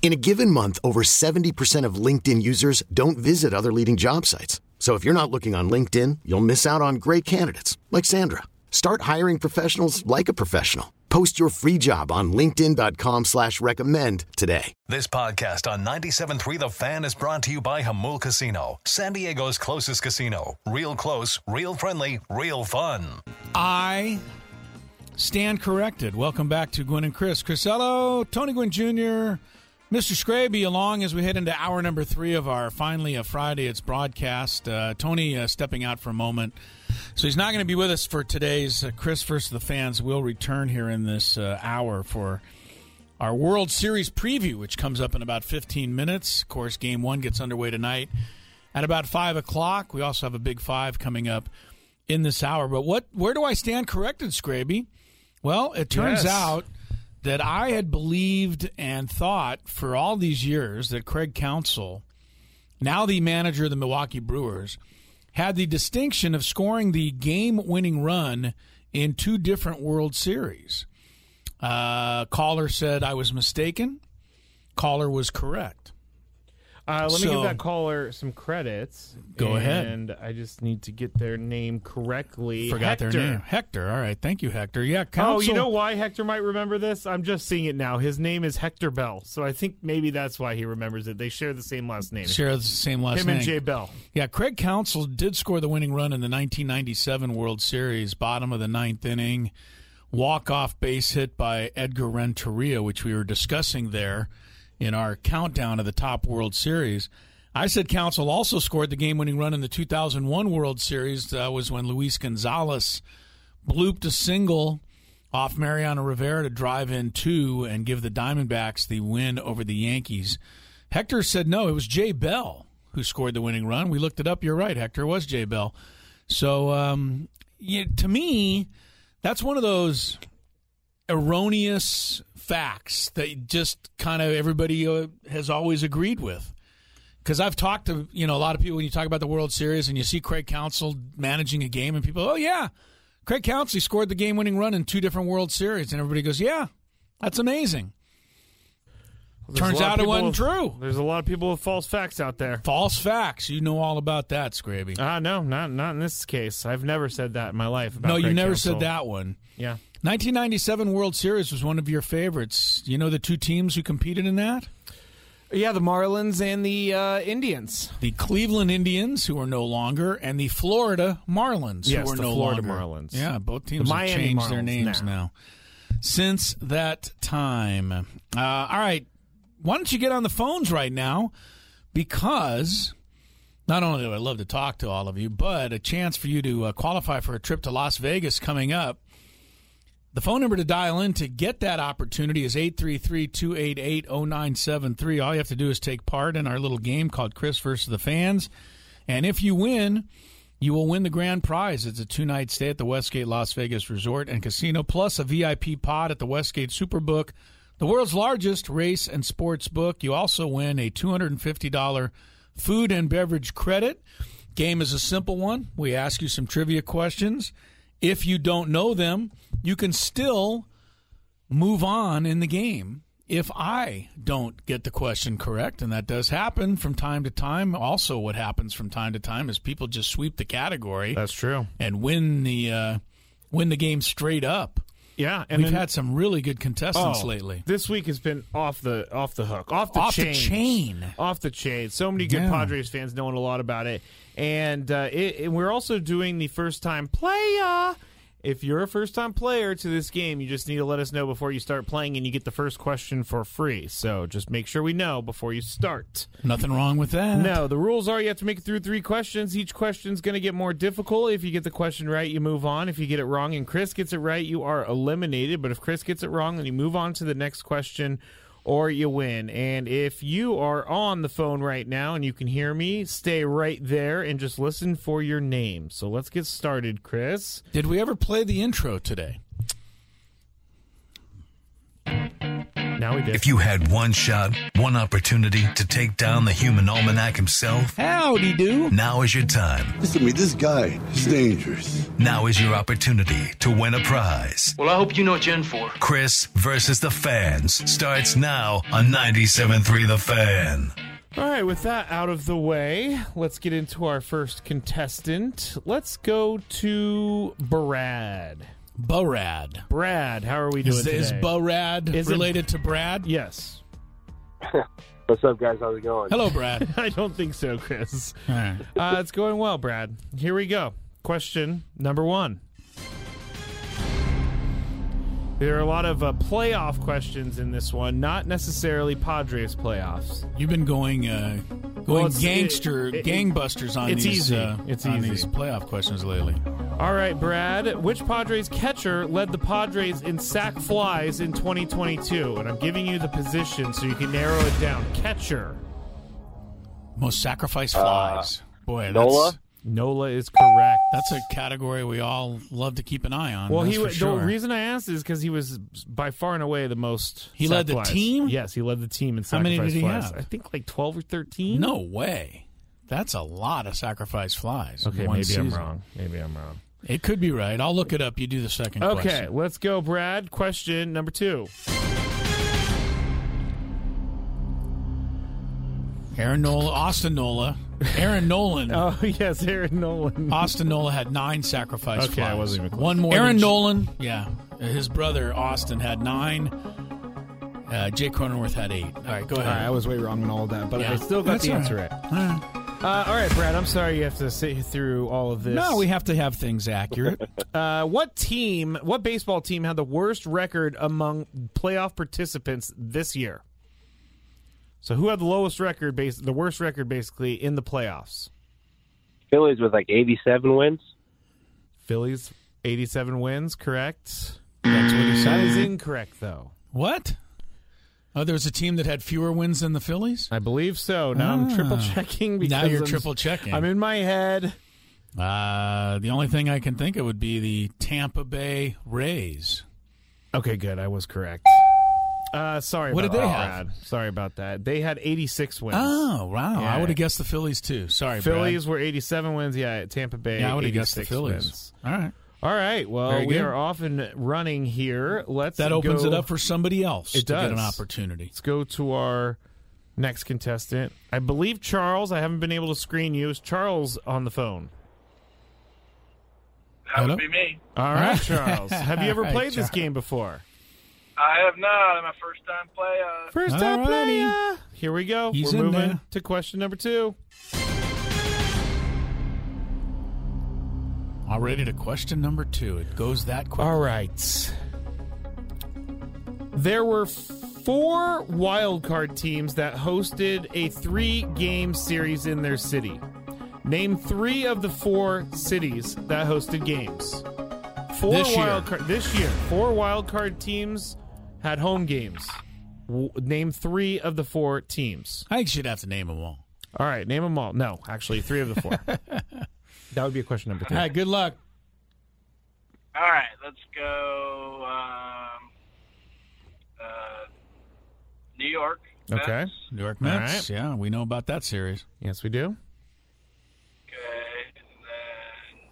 In a given month, over 70% of LinkedIn users don't visit other leading job sites. So if you're not looking on LinkedIn, you'll miss out on great candidates like Sandra. Start hiring professionals like a professional. Post your free job on linkedin.com slash recommend today. This podcast on 97.3 The Fan is brought to you by Jamul Casino, San Diego's closest casino. Real close, real friendly, real fun. I stand corrected. Welcome back to Gwynn and Chris. Chrisello, Tony Gwynn Jr., Mr. Scraby, along as we head into hour number three of our finally a Friday it's broadcast. Uh, Tony uh, stepping out for a moment. So he's not going to be with us for today's uh, Chris versus the Fans. will return here in this uh, hour for our World Series preview, which comes up in about 15 minutes. Of course, game one gets underway tonight at about 5 o'clock. We also have a big five coming up in this hour. But what? where do I stand corrected, Scraby? Well, it turns yes. out that I had believed and thought for all these years that Craig Counsell, now the manager of the Milwaukee Brewers, had the distinction of scoring the game winning run in two different World Series. Uh, caller said I was mistaken. Caller was correct. Uh, let So- me give that caller some credits. Go ahead. And I just need to get their name correctly. Forgot Hector. their name. Hector. All right. Thank you, Hector. Yeah. Oh, you know why Hector might remember this? I'm just seeing it now. His name is Hector Bell, so I think maybe that's why he remembers it. They share the same last name. Share the same last Him name. and Jay Bell. Yeah, Craig Counsell did score the winning run in the 1997 World Series, bottom of the ninth inning, walk-off base hit by Edgar Renteria, which we were discussing there in our countdown of the top World Series. I said Counsell also scored the game-winning run in the 2001 World Series. That was when Luis Gonzalez blooped a single off Mariano Rivera to drive in two and give the Diamondbacks the win over the Yankees. Hector said no, it was Jay Bell who scored the winning run. We looked it up. You're right, Hector. Was Jay Bell. So, um, yeah, to me, that's one of those erroneous facts that just kind of everybody uh, has always agreed with. Because I've talked to you know a lot of people when you talk about the World Series and you see Craig Counsell managing a game and people, oh yeah, Craig Counsell scored the game-winning run in two different World Series, and everybody goes, yeah, that's amazing. There's Turns out it wasn't with- true. There's a lot of people with false facts out there. False facts. You know all about that, Scraby. Ah, no, not not in this case. I've never said that in my life. About no, you never Counsell. said that one. Yeah. 1997 World Series was one of your favorites. You know the two teams who competed in that? Yeah, the Marlins and the uh, Indians. The Cleveland Indians, who are no longer, and the Florida Marlins, Yes, who are no Florida longer. Marlins. Yeah, both teams The have Miami changed their names now. now. Since that time. Uh, all right, why don't you get on the phones right now? Because not only do I love to talk to all of you, but a chance for you to uh, qualify for a trip to Las Vegas coming up. The phone number to dial in to get that opportunity is 833-288-0973. All you have to do is take part in our little game called Chris versus the Fans. And if you win, you will win the grand prize. It's a two-night stay at the Westgate Las Vegas Resort and Casino, plus a VIP pod at the Westgate Superbook, the world's largest race and sports book. You also win a $250 food and beverage credit. Game is a simple one. We ask you some trivia questions. If you don't know them, you can still move on in the game if I don't get the question correct, and that does happen from time to time. Also, what happens from time to time is people just sweep the category That's true. and win the uh, win the game straight up. Yeah, and We've then- had some really good contestants Oh, lately. This week has been off the off the hook, off the Off the chain, chain. off the chain. So many good Yeah. Padres fans knowing a lot about it, and uh, it, and we're also doing the first time playa If you're a first time player to this game, you just need to let us know before you start playing and you get the first question for free. So just make sure we know before you start. Nothing wrong with that. No, the rules are you have to make it through three questions. Each question's going to get more difficult. If you get the question right, you move on. If you get it wrong and Chris gets it right, you are eliminated. But if Chris gets it wrong, then you move on to the next question or you win. And if you are on the phone right now and you can hear me, stay right there and just listen for your name. So let's get started, Chris. Did we ever play the intro today? Now we did. If you had one shot, one opportunity to take down the human almanac himself, Howdy do. now is your time. Listen to me, this guy is dangerous. Now is your opportunity to win a prize. Well, I hope you know what you're in for. Chris versus the fans starts now on 97.3 The Fan. All right, with that out of the way, let's get into our first contestant. Let's go to Brad. Barad. Brad, how are we doing Is, today? is Barad Is it- related to Brad? yes. What's up, guys? How's it going? Hello, Brad. I don't think so, Chris. All right. Uh, it's going well, Brad. Here we go. Question number one. There are a lot of uh, playoff questions in this one, not necessarily Padres playoffs. You've been going uh, going Well, gangster it- it- gangbusters on it's these easy. Uh, It's on easy. these playoff questions lately. All right, Brad. Which Padres catcher led the Padres in sack flies in 2022? And I'm giving you the position so you can narrow it down. Catcher. Most sacrifice flies. Uh, Boy, that's Nola? Nola is correct. that's a category we all love to keep an eye on. Well, he for sure. the reason I asked is because he was by far and away the most. He sack led the flies. team? Yes, he led the team in How many sacrifice did he flies. have? I think like twelve or thirteen. no way. That's a lot of sacrifice flies. Okay, one maybe I'm wrong. Maybe I'm wrong. It could be right. I'll look it up. You do the second Okay, question. let's go, Brad. Question number two. Aaron Nola, Austin Nola, Aaron Nolan. Oh yes, Aaron Nolan. Austin Nola had nine sacrifice Okay, I wasn't even close. One more. Aaron Nolan, yeah. His brother Austin had nine. Uh, Jake Cronenworth had eight. All right, go All right, I was way wrong on all of that, but Yeah. I still got That's the answer right. right. All right. Uh, all right, Brad. I'm sorry you have to sit through all of this. No, we have to have things accurate. Uh, what team, what baseball team had the worst record among playoff participants this year? So, who had the lowest record, base, the worst record, basically in the playoffs? Phillies with like 87 wins. Phillies, 87 wins, correct? That's what he That is incorrect, though. What? Oh, there was a team that had fewer wins than the Phillies. I believe so. Now I'm triple Ah. checking because Now you're I'm- triple checking. I'm in my head. Uh, the only thing I can think of would be the Tampa Bay Rays. Okay, good. I was correct. Uh, sorry. What about did they that, have? Brad. Sorry about that. They had 86 wins. Oh, wow. Yeah. I would have guessed the Phillies too. Sorry, Brad. Phillies were 87 wins. Yeah, Tampa Bay. Yeah, I would have guessed the Phillies. wins. All right. All right. Well, we are off and running here. Let's That opens go- it up for somebody else It to get an opportunity. Let's go to our next contestant. I believe Charles. I haven't been able to screen you. Is Charles on the phone? That Hello? would be me. All right, Charles. Have you ever All right, played this game before? I have not. My first time play. Uh, First time All righty. player. Here we go. He's We're in moving there. to question number two. All ready to question number two. It goes that quick. All right. There were four wild card teams that hosted a three game series in their city. Name three of the four cities that hosted games. Four This year. card this year. Four wild card teams had home games. W- name three of the four teams. I think you'd have to name them all. All right, name them all. No, actually, three of the four. that would be a question number All three. right, good luck. all right, let's go. Um, uh, New York. Okay. New York Mets. right. Yeah, we know about that series. Yes, we do. Okay, and then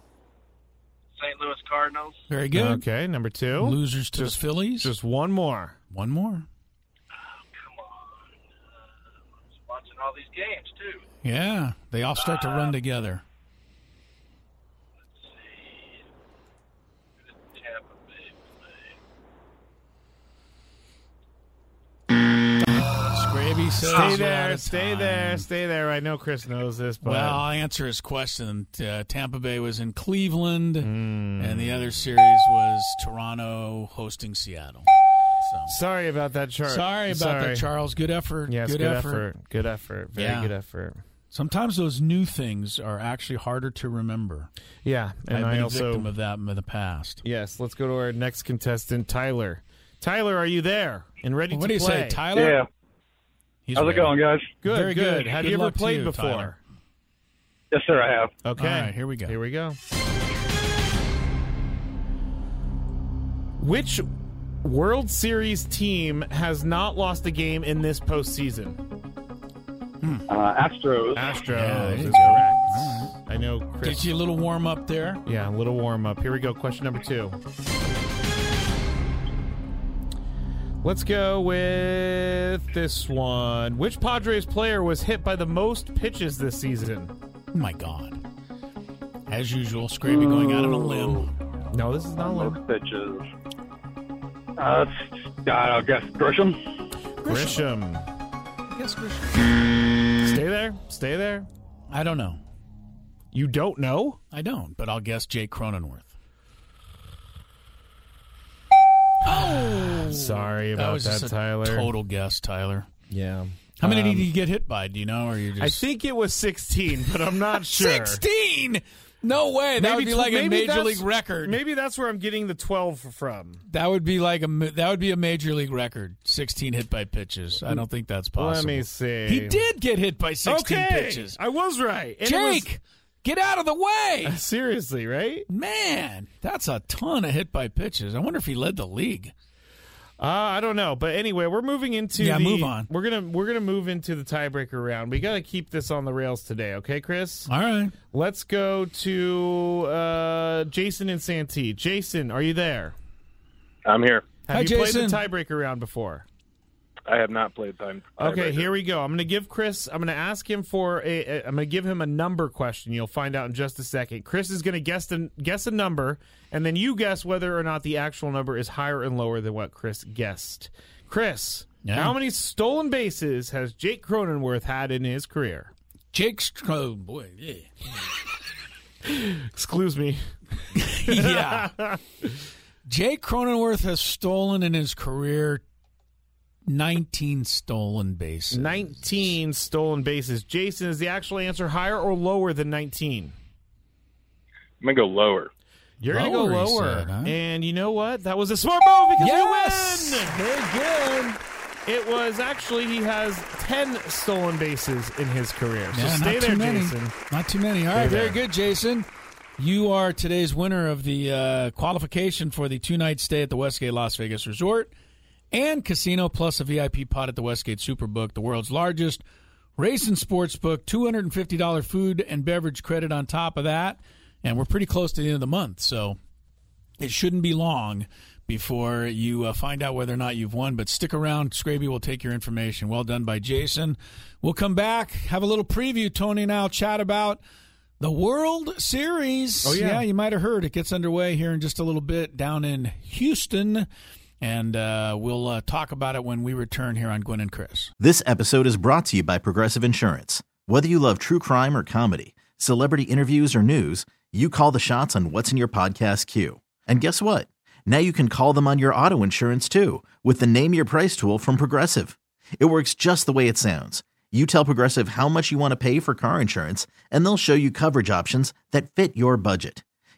St. Louis Cardinals. Very good. Okay, number two. Losers to the Phillies. Just one more. One more. Come on, uh, I was watching all these games too. Yeah, they all start to run together. Let's see. Who did Tampa Bay play? Scraby Stay you there, stay time. there, stay there. I know Chris knows this, but Well, I'll answer his question. Uh, Tampa Bay was in Cleveland, Hmm. and the other series was Toronto hosting Seattle. So. sorry about that, Charles. Sorry about that, Charles. Good effort. Yes, good, good, effort. effort. Good effort. Very Yeah. good effort. Sometimes those new things are actually harder to remember. Yeah, and I've I been also a victim of that in the past. yes. Let's go to our next contestant, Tyler. Tyler, are you there and ready what to do you play? say, Tyler? Yeah. He's How's it going, guys? Good, Very good. good. Have Good you ever played you, before? Tyler. Yes, sir, I have. Okay. All right, here we go. Here we go. Which World Series team has not lost a game in this postseason? Uh, Astros. Astros Yeah, is go. correct. I know Chris. Get you a little warm up there. Yeah, a little warm up. Here we go. Question number two. Let's go with this one. Which Padres player was hit by the most pitches this season? Oh my God. As usual, Scraby going out on a limb. No, this is not Lynn. Most pitches. Uh, God, I'll guess Grisham. Grisham. guess Grisham. Stay there. Stay there. I don't know. You don't know? I don't, but I'll guess Jake Cronenworth. Sorry That about was that, just a Tyler. total guess, Tyler. Yeah. How many Um, did you get hit by? Do you know, or you just I think it was 16, but I'm not sure. sixteen? No way. That would be tw- like a maybe major that's- league record. Maybe that's where I'm getting the 12 from. That would be like a ma- that would be a major league record. Sixteen hit by pitches. I don't think that's possible. Let me see. He did get hit by sixteen okay. pitches. I was right. And it was- Jake, get out of the way, seriously, right? man. That's a ton of hit by pitches. I wonder if he led the league. Uh, I don't know, but anyway, we're moving into Yeah, the, move on. We're gonna we're gonna move into the tiebreaker round. We got to keep this on the rails today, okay, Chris? All right. Let's go to uh, Jason and Santee. Jason, are you there? I'm here. Have Hi, you Jason. played the tiebreaker round before? I have not played time. Okay, here we go. I'm going to give Chris. I'm going to ask him for a. a I'm going to give him a number question. You'll find out in just a second. Chris is going to guess the, guess a number, and then you guess whether or not the actual number is higher and lower than what Chris guessed. Chris, Yeah. how many stolen bases has Jake Cronenworth had in his career? Jake's oh boy, yeah. Excuse me. yeah. Jake Cronenworth has stolen in his career 19 stolen bases. 19 stolen bases. Jason, is the actual answer higher or lower than 19? I'm gonna go lower. You're going to go Lower, said, huh? And you know what? That was a smart move because Yes! you win. Very good. It was actually he has 10 stolen bases in his career. So Yeah, stay not there, too many. Jason. Not too many. All right, Stay very there. good, Jason. You are today's winner of the uh, qualification for the two night stay at the Westgate Las Vegas Resort and Casino, plus a VIP pot at the Westgate Superbook, the world's largest race and sports book. $250 food and beverage credit on top of that. And we're pretty close to the end of the month, so it shouldn't be long before you uh, find out whether or not you've won. But stick around. Scraby will take your information. Well done by Jason. We'll come back, have a little preview. Tony and I'll chat about the World Series. Oh, yeah. you might have heard it gets underway here in just a little bit down in Houston. And uh, we'll uh, talk about it when we return here on Gwynn and Chris. This episode is brought to you by Progressive Insurance. Whether you love true crime or comedy, celebrity interviews or news, you call the shots on what's in your podcast queue. And guess what? Now you can call them on your auto insurance too with the Name Your Price tool from Progressive. It works just the way it sounds. You tell Progressive how much you want to pay for car insurance, and they'll show you coverage options that fit your budget.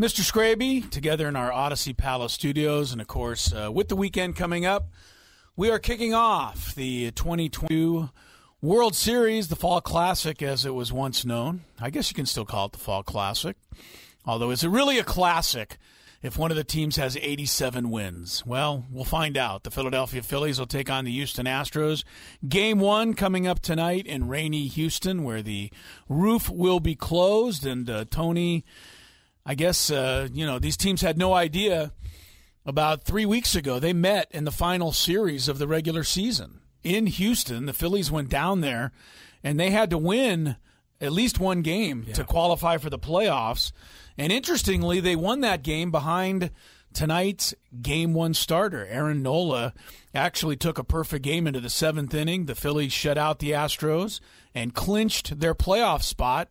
Mr. Scraby, together in our Audacy Palace studios. And of course, uh, with the weekend coming up, we are kicking off the 2022 World Series, the Fall Classic, as it was once known. I guess you can still call it the Fall Classic. Although, is it really a classic if one of the teams has 87 wins? Well, we'll find out. The Philadelphia Phillies will take on the Houston Astros. Game one coming up tonight in rainy Houston, where the roof will be closed. And uh, Tony I guess, uh, you know, these teams had no idea about three weeks ago. They met in the final series of the regular season in Houston. The Phillies went down there and they had to win at least one game yeah. to qualify for the playoffs. And interestingly, they won that game behind tonight's game one starter. Aaron Nola actually took a perfect game into the seventh inning. The Phillies shut out the Astros and clinched their playoff spot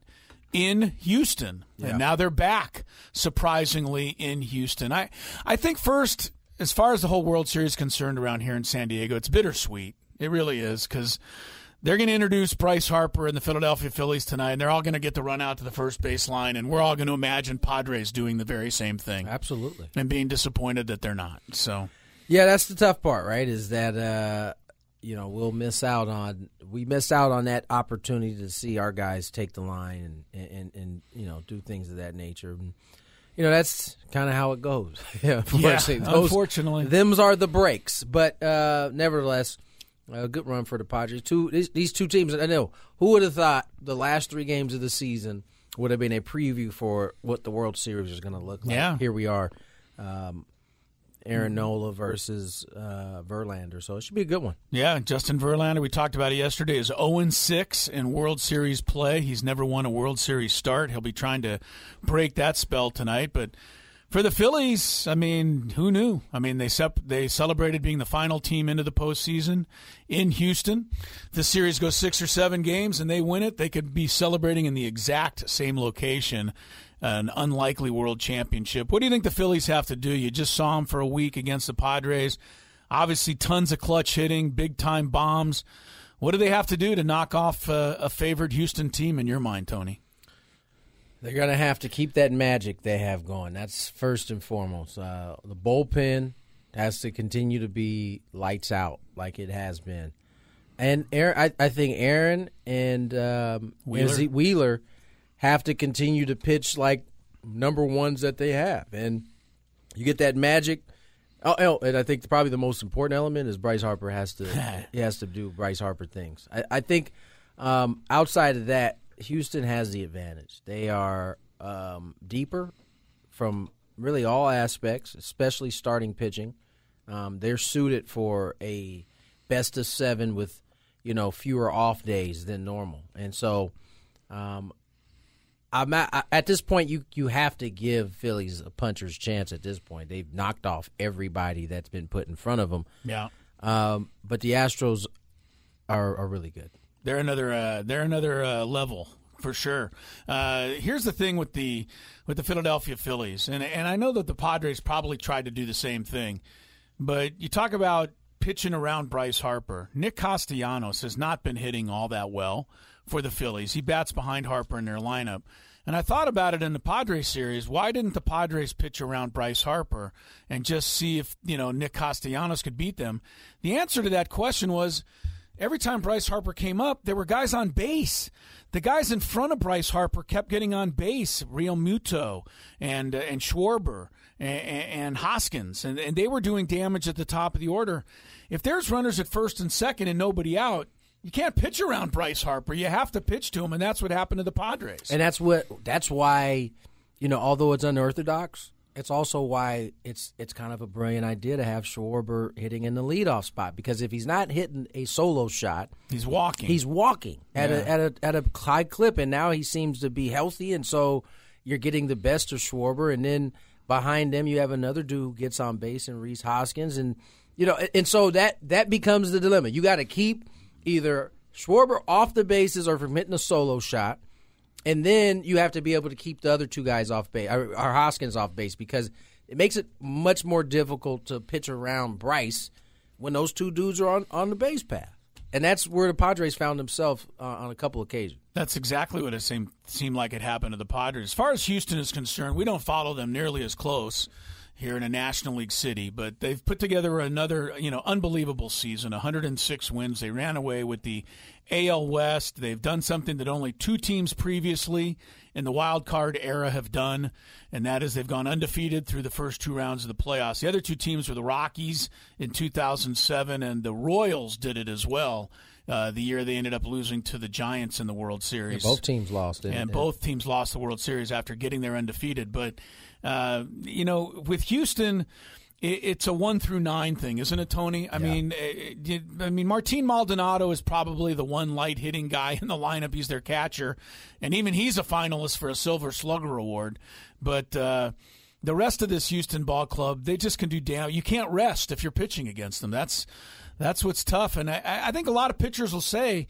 in Houston. Yeah. And now they're back, surprisingly, in Houston. I, I think first, as far as the whole World Series is concerned around here in San Diego, it's bittersweet. It really is because they're going to introduce Bryce Harper and the Philadelphia Phillies tonight, and they're all going to get to run out to the first baseline, and we're all going to imagine Padres doing the very same thing. Absolutely. And being disappointed that they're not. So. Yeah, that's the tough part, right? Is that uh, you know we'll miss out on we miss out on that opportunity to see our guys take the line and and, and you know do things of that nature. And, you know that's kind of how it goes. yeah, unfortunately, yeah, Those, unfortunately, them's are the breaks. But uh, nevertheless, a good run for the Padres. Two these, these two teams. I know who would have thought the last three games of the season would have been a preview for what the World Series is going to look like. Yeah, here we are. Um, Aaron Nola versus uh, Verlander. So it should be a good one. Yeah, Justin Verlander, we talked about it yesterday, is 0 6 in World Series play. He's never won a World Series start. He'll be trying to break that spell tonight. But for the Phillies, I mean, who knew? I mean, they sep- they celebrated being the final team into the postseason in Houston. The series goes six or seven games and they win it. They could be celebrating in the exact same location an unlikely world championship. What do you think the Phillies have to do? You just saw them for a week against the Padres. Obviously, tons of clutch hitting, big time bombs. What do they have to do to knock off uh, a favored Houston team in your mind, Tony? They're going to have to keep that magic they have going. That's first and foremost. Uh, the bullpen has to continue to be lights out like it has been. And Aaron, I, I think Aaron and um, Wheeler. Wheeler have to continue to pitch like number ones that they have, and you get that magic. Oh, oh and I think probably the most important element is Bryce Harper has to he has to do Bryce Harper things. I, I think um, outside of that, Houston has the advantage. They are um, deeper from really all aspects, especially starting pitching. Um, they're suited for a best of seven with you know fewer off days than normal, and so um, I'm at, at, this point. You you have to give Phillies a puncher's chance. At this point, they've knocked off everybody that's been put in front of them. Yeah. Um, but the Astros are are really good. They're another uh, they're another uh, level for sure. Uh, here's the thing with the with the Philadelphia Phillies, and and I know that the Padres probably tried to do the same thing, but you talk about pitching around Bryce Harper. Nick Castellanos has not been hitting all that well for the Phillies. He bats behind Harper in their lineup. And I thought about it in the Padres series. Why didn't the Padres pitch around Bryce Harper and just see if, you know, Nick Castellanos could beat them? The answer to that question was every time Bryce Harper came up, there were guys on base. The guys in front of Bryce Harper kept getting on base, Realmuto and uh, and Schwarber and, and Hoskins, and, and they were doing damage at the top of the order. If there's runners at first and second and nobody out, you can't pitch around Bryce Harper. You have to pitch to him, and that's what happened to the Padres. And that's what that's why, you know, although it's unorthodox, It's also why it's it's kind of a brilliant idea to have Schwarber hitting in the leadoff spot because if he's not hitting a solo shot, he's walking. He's walking at Yeah. a at a at a high clip, and now he seems to be healthy, and so you're getting the best of Schwarber, and then behind them you have another dude who gets on base and Rhys Hoskins, and you know, and so that that becomes the dilemma. You got to keep either Schwarber off the bases or from hitting a solo shot, and then you have to be able to keep the other two guys off base or, or Hoskins off base because it makes it much more difficult to pitch around Bryce when those two dudes are on, on the base path. And that's where the Padres found themselves uh, on a couple occasions. That's exactly what it seemed seemed like it happened to the Padres. As far as Houston is concerned, we don't follow them nearly as close here in a National League city, but they've put together another, you know, unbelievable season, 106 wins. They ran away with the AL West. They've done something that only two teams previously in the wild card era have done, and that is they've gone undefeated through the first two rounds of the playoffs. The other two teams were the Rockies in 2007 and the Royals did it as well. Uh, the year they ended up losing to the Giants in the World Series. both teams lost, didn't and both teams lost the World Series after getting there undefeated. But uh, you know, with Houston, it, it's a one through nine thing, isn't it, Tony? I mean, eh, eh, I mean, Martin Maldonado is probably the one light hitting guy in the lineup. He's their catcher, and even he's a finalist for a Silver Slugger award. But uh, the rest of this Houston ball club, they just can do damn. You can't rest if you're pitching against them. That's that's what's tough, and I, I think a lot of pitchers will say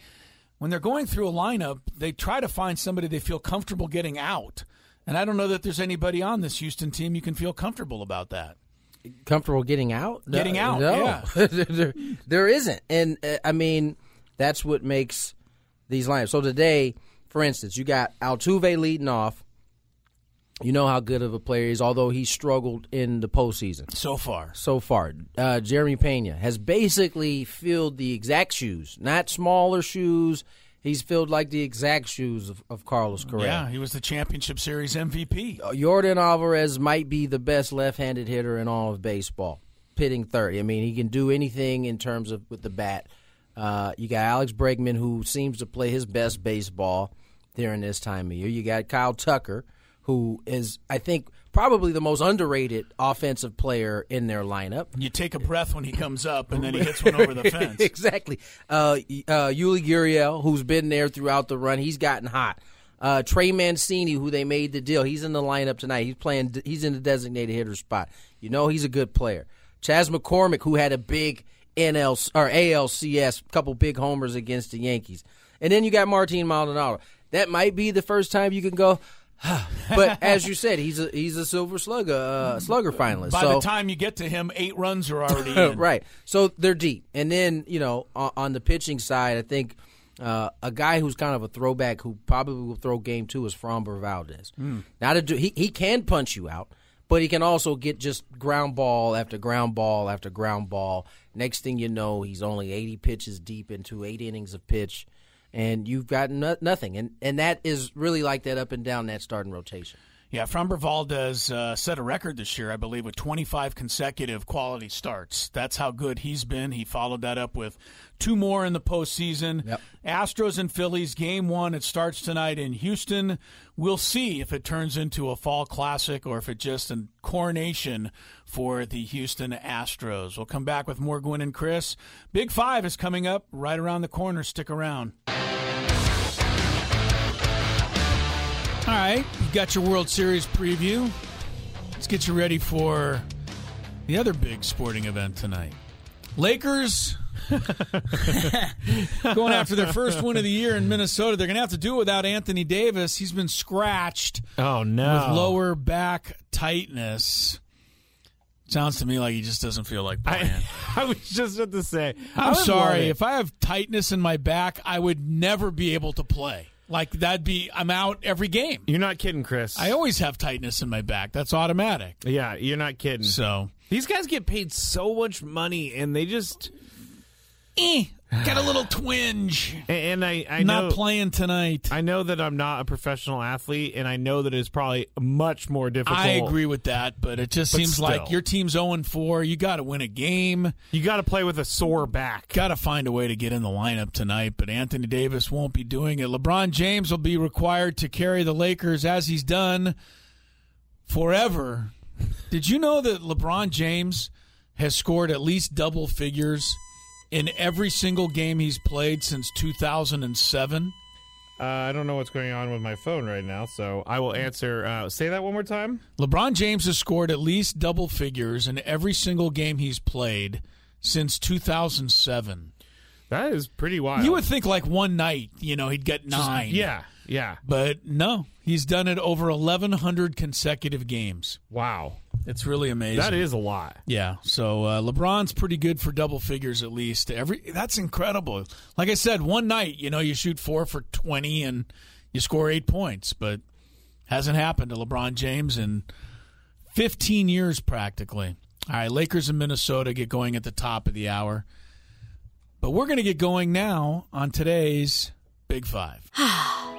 when they're going through a lineup, they try to find somebody they feel comfortable getting out. And I don't know that there's anybody on this Houston team you can feel comfortable about that. Comfortable getting out? No- Getting out, No. yeah. there, there isn't. And, uh, I mean, that's what makes these lineups. So today, for instance, you got Altuve leading off. You know how good of a player he is, although he struggled in the postseason. So far. So far. Uh, Jeremy Pena has basically filled the exact shoes, not smaller shoes. He's filled like the exact shoes of, of Carlos Correa. Yeah, he was the championship series MVP. Uh, Yordan Alvarez might be the best left-handed hitter in all of baseball, pitting 30. I mean, he can do anything in terms of with the bat. Uh, you got Alex Bregman, who seems to play his best baseball during this time of year. You got Kyle Tucker, who is, I think, probably the most underrated offensive player in their lineup. You take a breath when he comes up, and then he hits one over the fence. exactly. Uh, uh, Yuli Gurriel, who's been there throughout the run, he's gotten hot. Uh, Trey Mancini, who they made the deal, he's in the lineup tonight. He's playing. He's in the designated hitter spot. You know he's a good player. Chas McCormick, who had a big NL or ALCS, couple big homers against the Yankees, and then you got Martin Maldonado. That might be the first time you can go. but as you said, he's a he's a silver slugger uh, slugger finalist. By so, the time you get to him, eight runs are already in. right. So they're deep. And then, you know, on, on the pitching side, I think uh, a guy who's kind of a throwback who probably will throw game two is Framber Valdez. Hmm. Not a, du- he, he can punch you out, but he can also get just ground ball after ground ball after ground ball. Next thing you know, he's only 80 pitches deep into eight innings of pitch, and you've got no, nothing. And, and that is really like that up and down that starting rotation. Yeah, Framber Valdez uh, set a record this year, I believe, with 25 consecutive quality starts. That's how good he's been. He followed that up with two more in the postseason. Yep. Astros and Phillies, game one. It starts tonight in Houston. We'll see if it turns into a fall classic or if it's just a coronation for the Houston Astros. We'll come back with more Gwynn and Chris. Big Five is coming up right around the corner. Stick around. All right, you got your World Series preview. Let's get you ready for the other big sporting event tonight. Lakers going after their first win of the year in Minnesota. They're going to have to do it without Anthony Davis. He's been scratched Oh no! with lower back tightness. Sounds to me like he just doesn't feel like playing. I, I was just about to say. I'm sorry. If I have tightness in my back, I would never be able to play. Like that'd be I'm out every game. You're not kidding, Chris. I always have tightness in my back. That's automatic. yeah, you're not kidding. So These guys get paid so much money, and they just eh, got a little twinge. and I I Not know playing tonight. I know that I'm not a professional athlete, and I know that it's probably much more difficult. I agree with that, but it just But seems like your team's 0 4. You got to win a game. You got to play with a sore back. Got to find a way to get in the lineup tonight, but Anthony Davis won't be doing it. LeBron James will be required to carry the Lakers as he's done forever Did you know that LeBron James has scored at least double figures in every single game he's played since 2007? Uh, I don't know what's going on with my phone right now, so I will answer. Uh, say that one more time. LeBron James has scored at least double figures in every single game he's played since 2007. That is pretty wild. You would think like one night, you know, he'd get nine. yeah, yeah. But no, he's done it over 1,100 consecutive games. Wow. It's really amazing. That is a lot. Yeah. So uh, LeBron's pretty good for double figures at least. Every that's incredible. Like I said, one night, you know, you shoot four for 20 and you score eight points, but hasn't happened to LeBron James in 15 years practically. All right, Lakers and Minnesota get going at the top of the hour. But we're going to get going now on today's Big Five.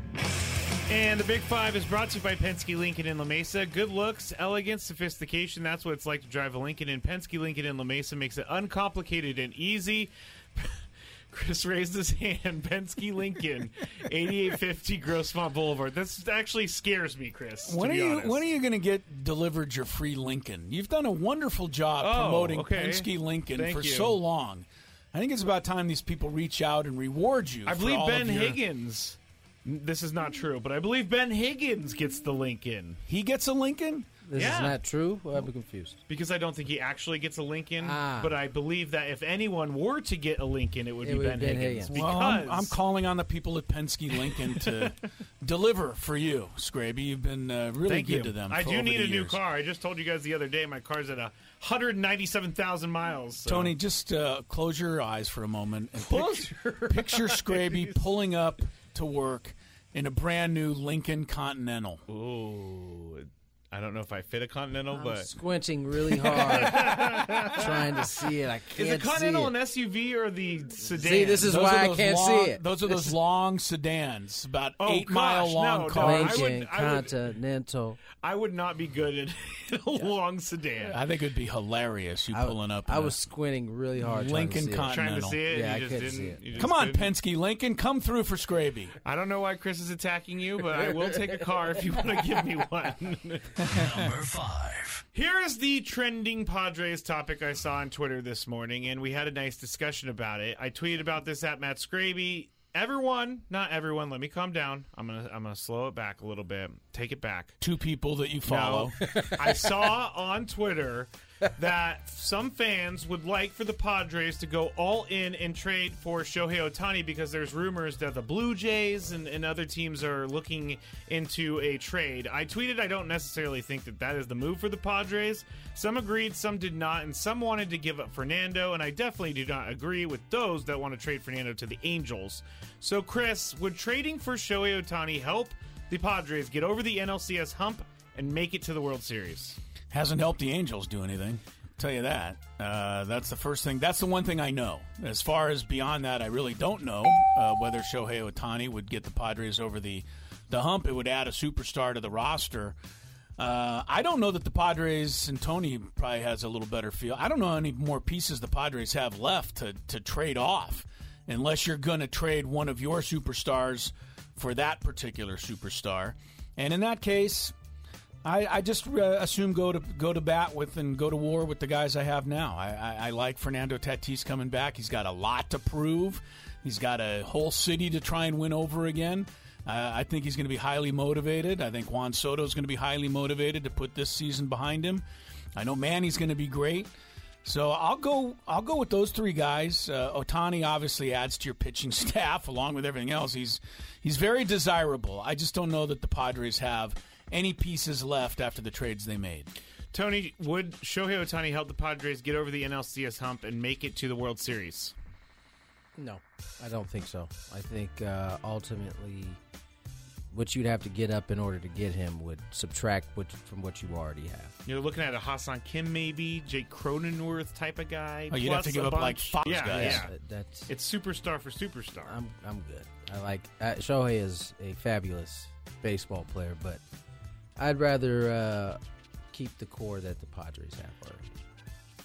And the Big Five is brought to you by Penske Lincoln in La Mesa. Good looks, elegance, sophistication. That's what it's like to drive a Lincoln. And Penske Lincoln in La Mesa makes it uncomplicated and easy. Chris raised his hand. Penske Lincoln, 8850 Grossmont Boulevard. This actually scares me, Chris. When are you honest. when are you going to get delivered your free Lincoln? You've done a wonderful job Oh, promoting okay. Penske Lincoln Thank for you. so long. I think it's about time these people reach out and reward you. I believe Ben Higgins. This is not true, but I believe Ben Higgins gets the Lincoln. He gets a Lincoln? This yeah. is not true. Well, I'm confused. Because I don't think he actually gets a Lincoln, Ah. but I believe that if anyone were to get a Lincoln, it would It be would Ben, be Ben Higgins. Higgins. Well, Because I'm, I'm calling on the people at Penske Lincoln to deliver for you, Scraby. You've been uh, really Thank good you. to them. I for do over need the a new years. car. I just told you guys the other day my car's at a 197,000 miles. so- Tony, just uh, close your eyes for a moment and Close picture, picture Scraby pulling up to work in a brand new Lincoln Continental. Ooh, I don't know if I fit a Continental, I'm but squinting really hard, trying to see it. I can't is the Continental see an SUV or the sedan? See, this is Those why are I those can't long- see it. Those are those long sedans, about Oh, eight gosh, mile long no, no, cars. I would- Lincoln I would- Continental. I would not be good in a long sedan. I think it'd be hilarious you I, pulling up. I was squinting really hard. Lincoln trying to see it. Trying to Continental. see it, Yeah, you I just couldn't see didn't. it. you just Come on, couldn't. Penske Lincoln, come through for Scraby. I don't know why Chris is attacking you, but I will take a car if you want to give me one. Number five. Here is the trending Padres topic I saw on Twitter this morning, and we had a nice discussion about it. I tweeted about this at Matt Scraby. Everyone, not everyone. Let me calm down. I'm gonna I'm gonna slow it back a little bit. Take it back. Two people that you follow. No. I saw on Twitter that some fans would like for the Padres to go all in and trade for Shohei Ohtani because there's rumors that the Blue Jays and, and other teams are looking into a trade. I tweeted I don't necessarily think that that is the move for the Padres. Some agreed, some did not, and some wanted to give up Fernando, and I definitely do not agree with those that want to trade Fernando to the Angels. So, Chris, would trading for Shohei Ohtani help the Padres get over the NLCS hump and make it to the World Series? Hasn't helped the Angels do anything. Tell you that. Uh, that's the first thing. That's the one thing I know. As far as beyond that, I really don't know uh, whether Shohei Ohtani would get the Padres over the the hump. It would add a superstar to the roster. Uh, I don't know that the Padres and Tony probably has a little better feel. I don't know any more pieces the Padres have left to to trade off, unless you're going to trade one of your superstars for that particular superstar. And in that case, I, I just uh, assume go to go to bat with and go to war with the guys I have now. I, I, I like Fernando Tatis coming back. He's got a lot to prove. He's got a whole city to try and win over again. Uh, I think he's going to be highly motivated. I think Juan Soto is going to be highly motivated to put this season behind him. I know Manny's going to be great. So I'll go. I'll go with those three guys. Uh, Ohtani obviously adds to your pitching staff along with everything else. He's he's very desirable. I just don't know that the Padres have any pieces left after the trades they made. Tony, would Shohei Ohtani help the Padres get over the NLCS hump and make it to the World Series? No, I don't think so. I think uh, ultimately, what you'd have to get up in order to get him would subtract what, from what you already have. You're looking at a Ha-Seong Kim, maybe Jake Cronenworth type of guy. Oh, you'd have to give up bunch. like five yeah, guys. Yeah, That- that's it's superstar for superstar. I'm I'm good. I like uh, Shohei is a fabulous baseball player, but I'd rather uh, keep the core that the Padres have already.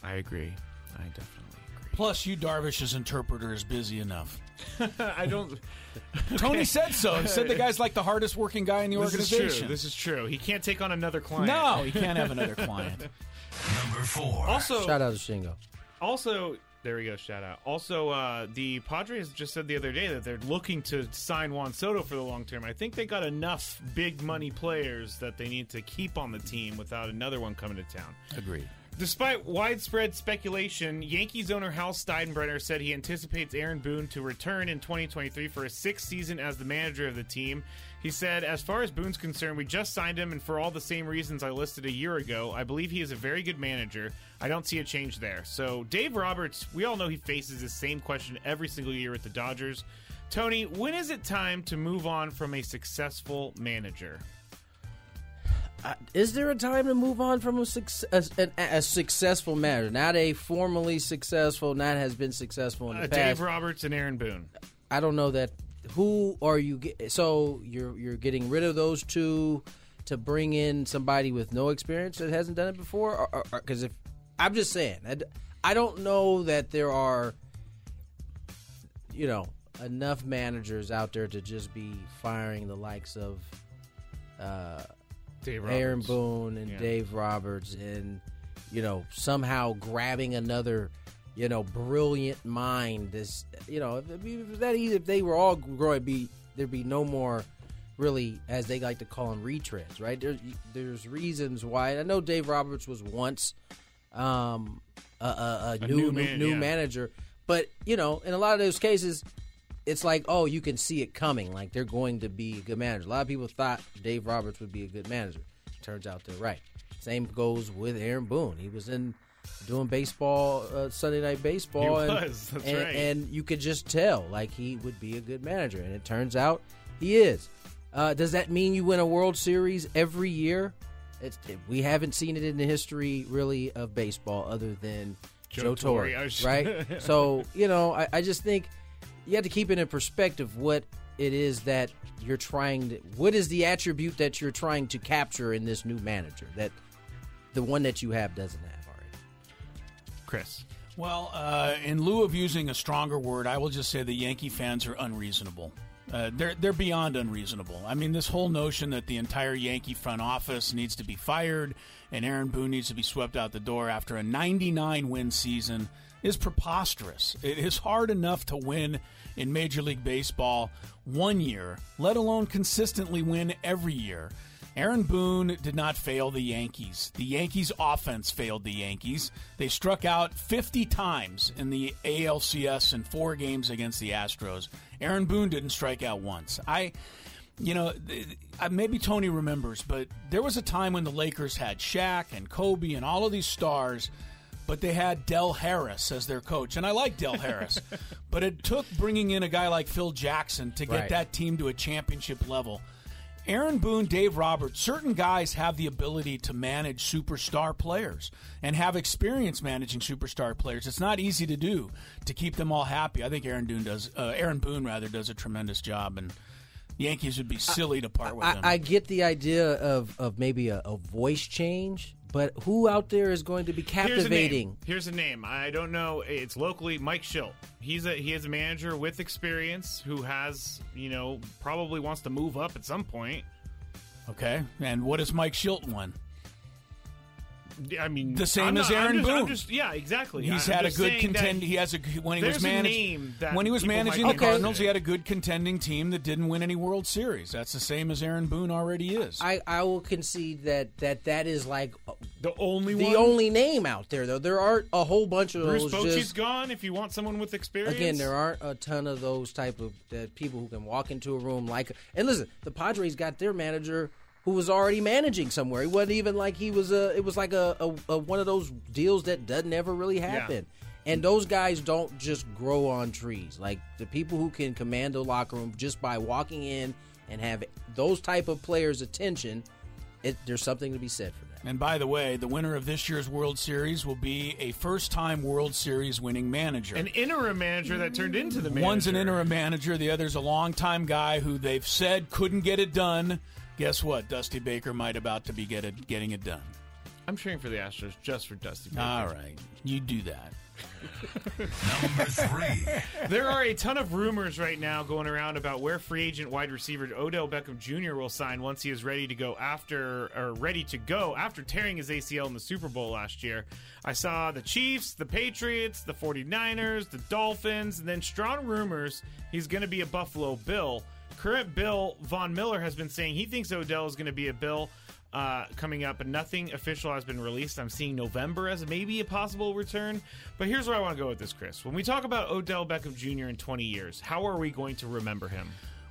I agree. I definitely agree. Plus, you Darvish's interpreter is busy enough. I don't. Tony said so. He said the guy's like the hardest working guy in the This is organization. true. This is true. He can't take on another client. no, he can't have another client. Number four. Also, Shout out to Shingo. Also, there we go. Shout out. Also, uh, the Padres just said the other day that they're looking to sign Juan Soto for the long term. I think they got enough big money players that they need to keep on the team without another one coming to town. Agreed. Despite widespread speculation, Yankees owner Hal Steinbrenner said he anticipates Aaron Boone to return in 2023 for a sixth season as the manager of the team. He said, As far as Boone's concerned, we just signed him, and for all the same reasons I listed a year ago, I believe he is a very good manager. I don't see a change there. So, Dave Roberts, we all know he faces the same question every single year with the Dodgers. Tony, when is it time to move on from a successful manager? Uh, is there a time to move on from a, a, a, a successful manager? Not a formally successful, not has been successful in the Uh, past. Dave Roberts and Aaron Boone. I don't know that. Who are you? Get, so you're you're getting rid of those two to bring in somebody with no experience that hasn't done it before? Because if I'm just saying, I don't know that there are, you know, enough managers out there to just be firing the likes of uh, Dave Aaron Boone and Yeah. Dave Roberts, and you know somehow grabbing another, you know, brilliant mind. This, you know, if, if that easy, if they were all growing, be there'd be no more really, as they like to call them, retreads. Right? There's there's reasons why. I know Dave Roberts was once um, a, a, a, new new, man, new yeah. manager, but you know, in a lot of those cases. It's like, oh, you can see it coming. Like they're going to be a good manager. A lot of people thought Dave Roberts would be a good manager. Turns out they're right. Same goes with Aaron Boone. He was in doing baseball, uh, Sunday night baseball, He and, was, that's and, right. and you could just tell like he would be a good manager, and it turns out he is. Uh, does that mean you win a World Series every year? It's, it, we haven't seen it in the history really of baseball, other than Joe Joe, Torre, Torre, right? so you know, I, I just think you have to keep it in perspective what it is that you're trying to. What is the attribute that you're trying to capture in this new manager that the one that you have doesn't have? Chris. Well, uh, in lieu of using a stronger word, I will just say the Yankee fans are unreasonable. Uh, they're they're beyond unreasonable. I mean, this whole notion that the entire Yankee front office needs to be fired and Aaron Boone needs to be swept out the door after a 99 win season is preposterous. It is hard enough to win in Major League Baseball one year, let alone consistently win every year. Aaron Boone did not fail the Yankees. The Yankees' offense failed the Yankees. They struck out 50 times in the ALCS in four games against the Astros. Aaron Boone didn't strike out once. I, you know, maybe Tony remembers, but there was a time when the Lakers had Shaq and Kobe and all of these stars but they had Del Harris as their coach. And I like Del Harris. but it took bringing in a guy like Phil Jackson to get Right. that team to a championship level. Aaron Boone, Dave Roberts, certain guys have the ability to manage superstar players and have experience managing superstar players. It's not easy to do to keep them all happy. I think Aaron Boone does. Uh, Aaron Boone rather does a tremendous job, and Yankees would be silly to part with I, him. I get the idea of, of maybe a, a voice change, but who out there is going to be Here's a captivating? name. Here's a name. I don't know. It's locally Mike Shildt. He's a he is a manager with experience who has you know probably wants to move up at some point. okay, and what does Mike Shildt won? I mean, The same I'm as not- I'm Aaron just- I'm Boone. just- yeah, exactly. He's I'm had a good saying that contend. He has a when he was there's managing when he was managing the Cardinals. interested He had a good contending team that didn't win any World Series. That's the same as Aaron Boone already is. I, I will concede that that that is like the only the one? only name out there though. There aren't a whole bunch of Bruce those. Bochy's just, gone. If you want someone with experience, Again, there aren't a ton of those type of uh, people who can walk into a room like. And listen, the Padres got their manager who was already managing somewhere. It wasn't even like he was a. It was like a, a, a one of those deals that doesn't ever really happen. And those guys don't just grow on trees. Like the people who can command a locker room just by walking in and have those type of players' attention, it, there's something to be said for that. And by the way, the winner of this year's World Series will be a first-time World Series winning manager. an interim manager that turned into the manager. One's an interim manager, the other's a longtime guy who they've said couldn't get it done. Guess what? Dusty Baker might about to be get it, getting it done. I'm cheering for the Astros just for Dusty. Baker. All right, you do that. Number three. there are a ton of rumors right now going around about where free agent wide receiver Odell Beckham Jr. will sign once he is ready to go after or ready to go after tearing his ACL in the Super Bowl last year. I saw the Chiefs, the Patriots, the 49ers, the Dolphins, and then strong rumors he's going to be a Buffalo Bill. Current Bill Von Miller has been saying he thinks Odell is going to be a Bill uh, coming up, but nothing official has been released. I'm seeing November as maybe a possible return. But here's where I want to go with this, Chris. When we talk about Odell Beckham Jr. in 20 years, how are we going to remember him?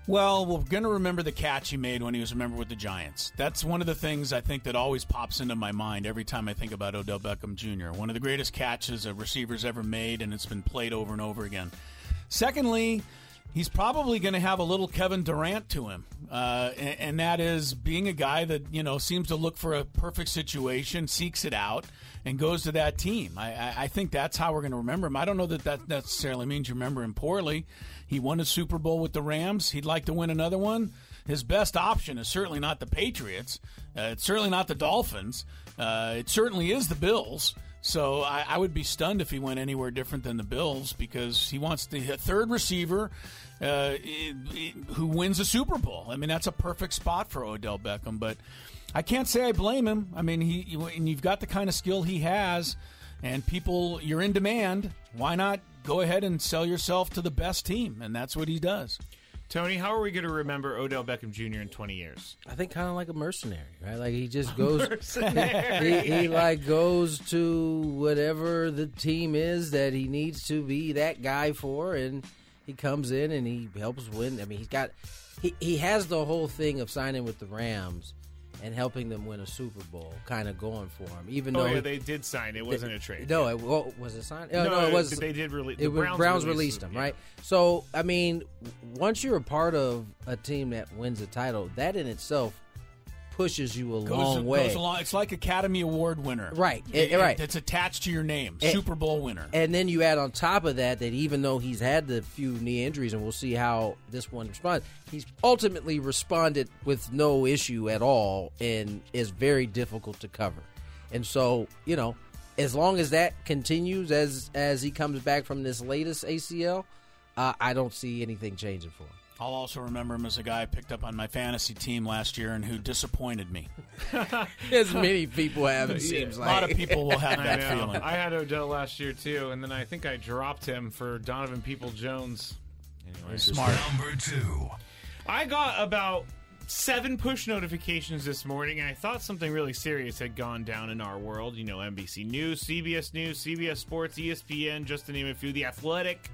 Well, we're going to remember the catch he made when he was a member with the Giants. That's one of the things I think that always pops into my mind every time I think about Odell Beckham Jr. One of the greatest catches a receiver's ever made, and it's been played over and over again. Secondly, he's probably going to have a little Kevin Durant to him, uh, and, and that is being a guy that you know seems to look for a perfect situation, seeks it out, and goes to that team. I, I, think that's how we're going to remember him. I don't know that that necessarily means you remember him poorly. He won a Super Bowl with the Rams. He'd like to win another one. His best option is certainly not the Patriots. Uh, it's certainly not the Dolphins. Uh, it certainly is the Bills. So I, I would be stunned if he went anywhere different than the Bills because he wants the third receiver uh, i- i- who wins a Super Bowl. I mean, that's a perfect spot for Odell Beckham. But I can't say I blame him. I mean, he you- and you've got the kind of skill he has, and people you're in demand. Why not go ahead and sell yourself to the best team? And that's what he does. Tony, how are we going to remember Odell Beckham Jr. in 20 years? I think kind of like a mercenary, right? Like he just goes, he, he like goes to whatever the team is that he needs to be that guy for, and he comes in and he helps win. I mean, he's got he he has the whole thing of signing with the Rams and helping them win a Super Bowl, kind of going for him. Even Oh, though yeah, they did sign. It wasn't a trade. No, it, well, was it signed? Oh, No, no, it was. they did release. It the Browns Browns, released released them, him, yeah. right? So, I mean, once you're a part of a team that wins a title, that in itself pushes you a Goes, long way. goes along. It's like Academy Award winner, Right, It- eh, right. It's attached to your name, Eh, Super Bowl winner. And then you add on top of that that even though he's had the few knee injuries, and we'll see how this one responds, he's ultimately responded with no issue at all and is very difficult to cover. And so, you know, as long as that continues as as he comes back from this latest ACL, uh, I don't see anything changing for him. I'll also remember him as a guy I picked up on my fantasy team last year and who disappointed me. As many people have, it seems like. a lot of people will have I that know. feeling. I had Odell last year too, and then I think I dropped him for Donovan Peoples-Jones. Anyway, Smart. Number two. I got about seven push notifications this morning, and I thought something really serious had gone down in our world. You know, NBC News, CBS News, CBS Sports, ESPN, just to name a few. The Athletic.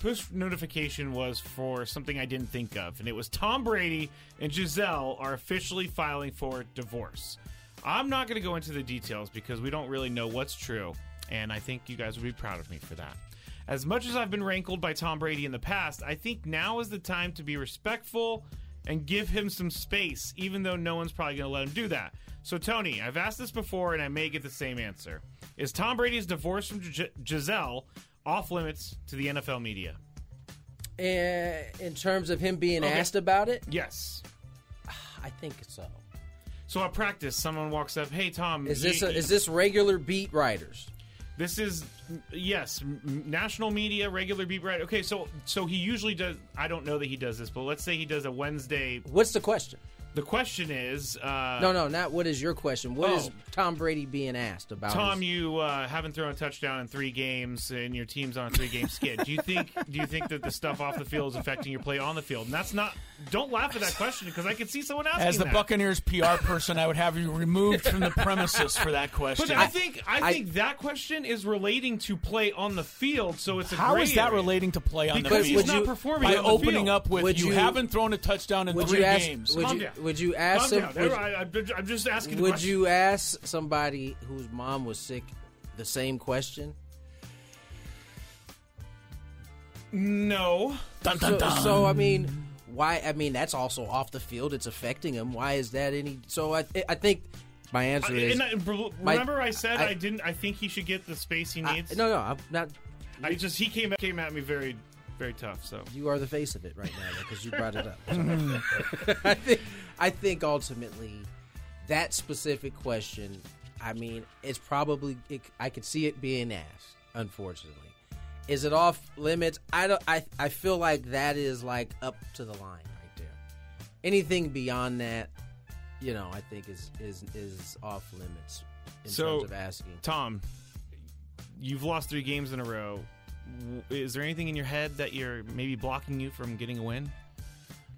Push notification was for something I didn't think of, and it was Tom Brady and Gisele are officially filing for divorce. I'm not going to go into the details because we don't really know what's true, and I think you guys would be proud of me for that. As much as I've been rankled by Tom Brady in the past, I think now is the time to be respectful and give him some space, even though no one's probably going to let him do that. So, Tony, I've asked this before and I may get the same answer. Is Tom Brady's divorce from G- Gisele off limits to the NFL media? Eh, in terms of him being Okay. asked about it, Yes. I think so. So at practice, someone walks up, "Hey, Tom, Is this a, is this regular beat writers? This is yes, national media, regular beat writer. Okay, so so he usually does. I don't know that he does this, but let's say he does a Wednesday. What's the question? The question is, uh, no, no, not what is your question. What is oh. Tom Brady being asked about? Tom, his- you uh, haven't thrown a touchdown in three games, and your team's on a three-game skid. Do you think? Do you think that the stuff off the field is affecting your play on the field? And that's not. Don't laugh at that question because I could see someone asking As the that. Buccaneers PR person, I would have you removed from the premises for that question. But I think I, I- think that question is relating to play on the field, so it's a How gray is that area. relating to play on because the he's field? not you- performing By on the opening field. up with you, you- haven't thrown a touchdown in would three you ask? games. Would you down. Would you ask Calm him? down. would- I, I, I'm just asking. Would you ask somebody whose mom was sick the same question? No. Dun, dun, So, dun. so I mean, why? I mean, that's also off the field. It's affecting him. Why is that any? So I, I think my answer I- is and I, br- my- remember, I said I, I- didn't. I think he should get the space he I- needs. no, no, I'm not. I just he came came at me very, very tough. So You are the face of it right now because you brought it up. So. I think I think ultimately that specific question. I mean, it's probably it, I could see it being asked. Unfortunately, is it off limits? I don't. I I feel like that is like up to the line right there. Anything beyond that, you know, I think is is is off limits in So, terms of asking. Tom, you've lost three games in a row. W- Is there anything in your head that you're maybe blocking you from getting a win?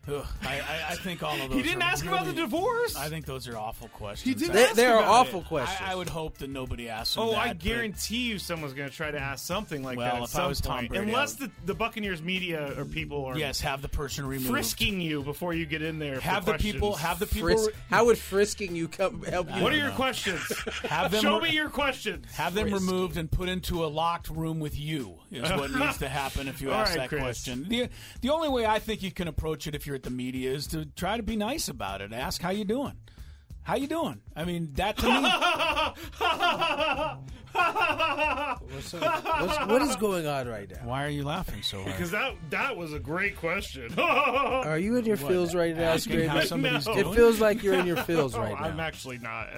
Ugh, I, I, I think all of those. He didn't are ask about the divorce. I think those are awful questions. He didn't They, they are awful it. questions. I, I would hope that nobody asks. him Oh, that, I but- guarantee you, someone's going to try to ask something like Well, that. At if I was Tom. Brady, unless the, the Buccaneers media or people are Yes, have the person removed. frisking you before you get in there. for Have the people. Have the people. Frisk, how would frisking you come help you? What are your know. questions? Have them Show re- me your questions. Have them removed and put into a locked room with you is what needs to happen if you ask right, that Chris. question. The the only way I think you can approach it if you're at the media is to try to be nice about it. Ask how you doing. How you doing? I mean, that to me. What's, what's, what is going on right now? Why are you laughing so hard? Because that that was a great question. Are you in your What, feels right now, asking Scraby? how somebody's No. It feels like you're in your feels right now. I'm actually not.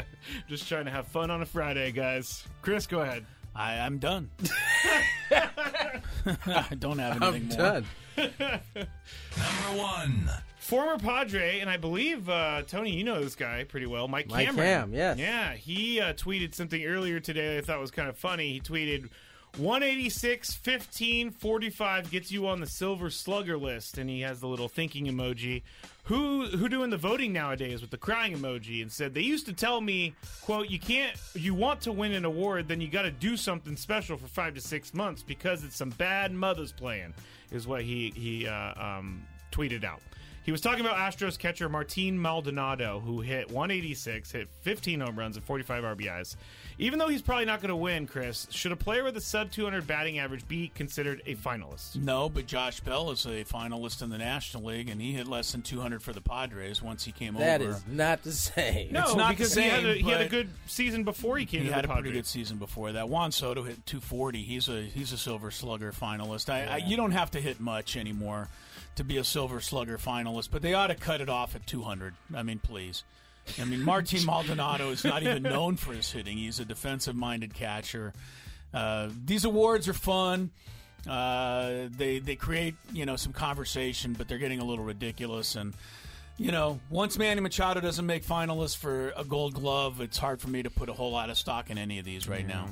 Just trying to have fun on a Friday, guys. Chris, go ahead. I, I'm done. I don't have anything I'm more. done. Number one. Former Padre, and I believe uh, Tony, you know this guy pretty well, Mike, Mike Cameron. Cam, yes. Yeah, he uh, tweeted something earlier today. I thought was kind of funny. He tweeted. 186 15 45 gets you on the silver slugger list and he has the little thinking emoji. Who who doing the voting nowadays with the crying emoji and said they used to tell me quote you can't you want to win an award then you got to do something special for 5 to 6 months because it's some bad mothers playing is what he he uh, um, tweeted out. He was talking about Astros catcher Martin Maldonado, who hit 186, hit 15 home runs and 45 RBIs. Even though he's probably not going to win, Chris, should a player with a sub 200 batting average be considered a finalist? No, but Josh Bell is a finalist in the National League, and he hit less than 200 for the Padres once he came That over. That is not the same. No, It's not because the he, had a, he had a good season before he came he to had the a pretty good season before that. Juan Soto hit 240. He's a he's a Silver Slugger finalist. I, I, you don't have to hit much anymore to be a Silver Slugger finalist, but they ought to cut it off at 200. I mean, please. I mean, Martin Maldonado is not even known for his hitting. He's a defensive-minded catcher. Uh, these awards are fun. Uh, they they create you know some conversation, but they're getting a little ridiculous. And you know, once Manny Machado doesn't make finalists for a Gold Glove, it's hard for me to put a whole lot of stock in any of these right now.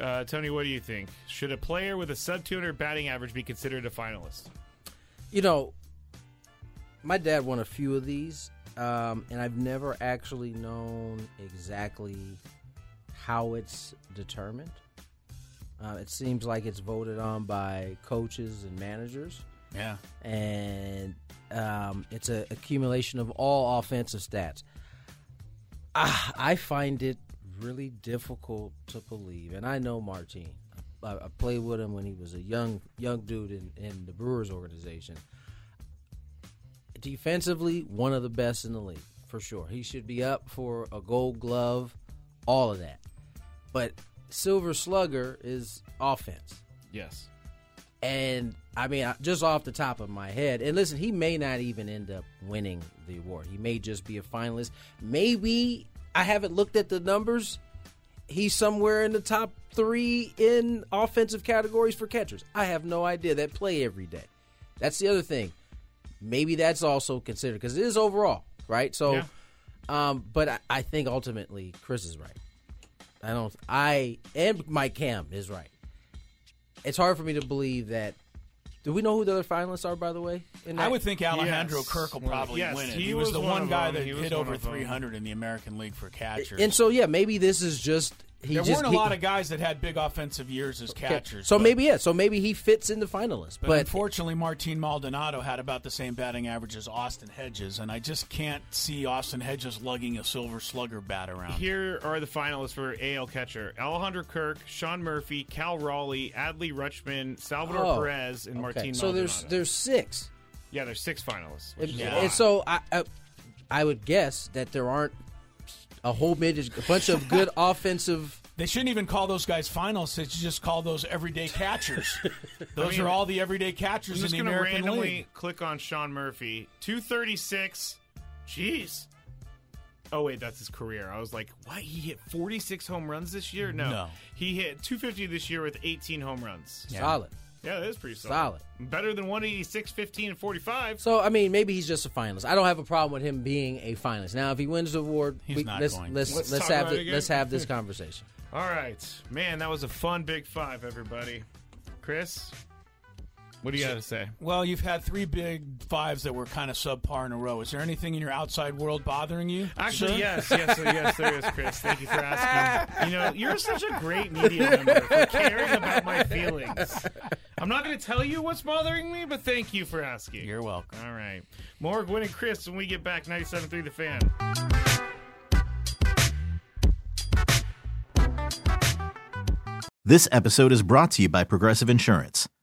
Uh, Tony, what do you think? Should a player with a sub 200 batting average be considered a finalist? You know, my dad won a few of these, um, and I've never actually known exactly how it's determined. Uh, it seems like it's voted on by coaches and managers. Yeah. And um, it's an accumulation of all offensive stats. I, I find it really difficult to believe, and I know Martin. I, I played with him when he was a young young dude in, in the Brewers organization. Defensively, one of the best in the league for sure. He should be up for a Gold Glove, all of that. But Silver Slugger is offense. Yes. And I mean, just off the top of my head, and listen, he may not even end up winning the award. He may just be a finalist. Maybe I haven't looked at the numbers. He's somewhere in the top three in offensive categories for catchers. I have no idea that play every day. That's the other thing. Maybe that's also considered because it is overall, right? So, Yeah. um, but I, I think ultimately Chris is right. I don't. I and Mike Cam is right. It's hard for me to believe that. Do we know who the other finalists are, by the way? in I would think Alejandro Yes. Kirk will probably yes, win it. he He, was, was the one one, guy them. that He hit over 300 in the American League for catchers. And so yeah, maybe this is just he there just weren't a he- lot of guys that had big offensive years as Okay. catchers. So but- maybe yeah. So maybe he fits in the finalists. But, But, unfortunately, Martin Maldonado had about the same batting average as Austin Hedges, and I just can't see Austin Hedges lugging a silver slugger bat around. Here are the finalists for AL catcher: Alejandro Kirk, Sean Murphy, Cal Raleigh, Adley Rutschman, Salvador Oh, Perez, and okay. Martin. So there's there's six. yeah, there's six finalists. Which And, is a and so I, I I would guess that there aren't a whole bunch, a bunch of good offensive. They shouldn't even call those guys finalists. They should just call those everyday catchers. those mean, are all the everyday catchers I'm catchers in just the gonna American randomly League. click on Sean Murphy, two thirty six. Jeez. Oh wait, that's his career. I was like, what? He hit forty six home runs this year? No, No. he hit two fifty this year with eighteen home runs. Solid. Yeah, that is pretty solid. Solid. Better than 186, 15, and 45. So I mean, maybe he's just a finalist. I don't have a problem with him being a finalist. Now, if he wins the award, He's we, not let's going. let's Let's let's, have the, let's have this conversation. All right. Man, that was a fun big five, everybody. Chris, what do you got to say? Well, you've had three big fives that were kind of subpar in a row. Is there anything in your outside world bothering you? Actually, sir? yes, yes, yes, there is, Chris. Thank you for asking. You know, you're such a great media member for caring about my feelings. I'm not going to tell you what's bothering me, but thank you for asking. You're welcome. All right. More Gwynn and Chris when we get back 97.3 The Fan. This episode is brought to you by Progressive Insurance.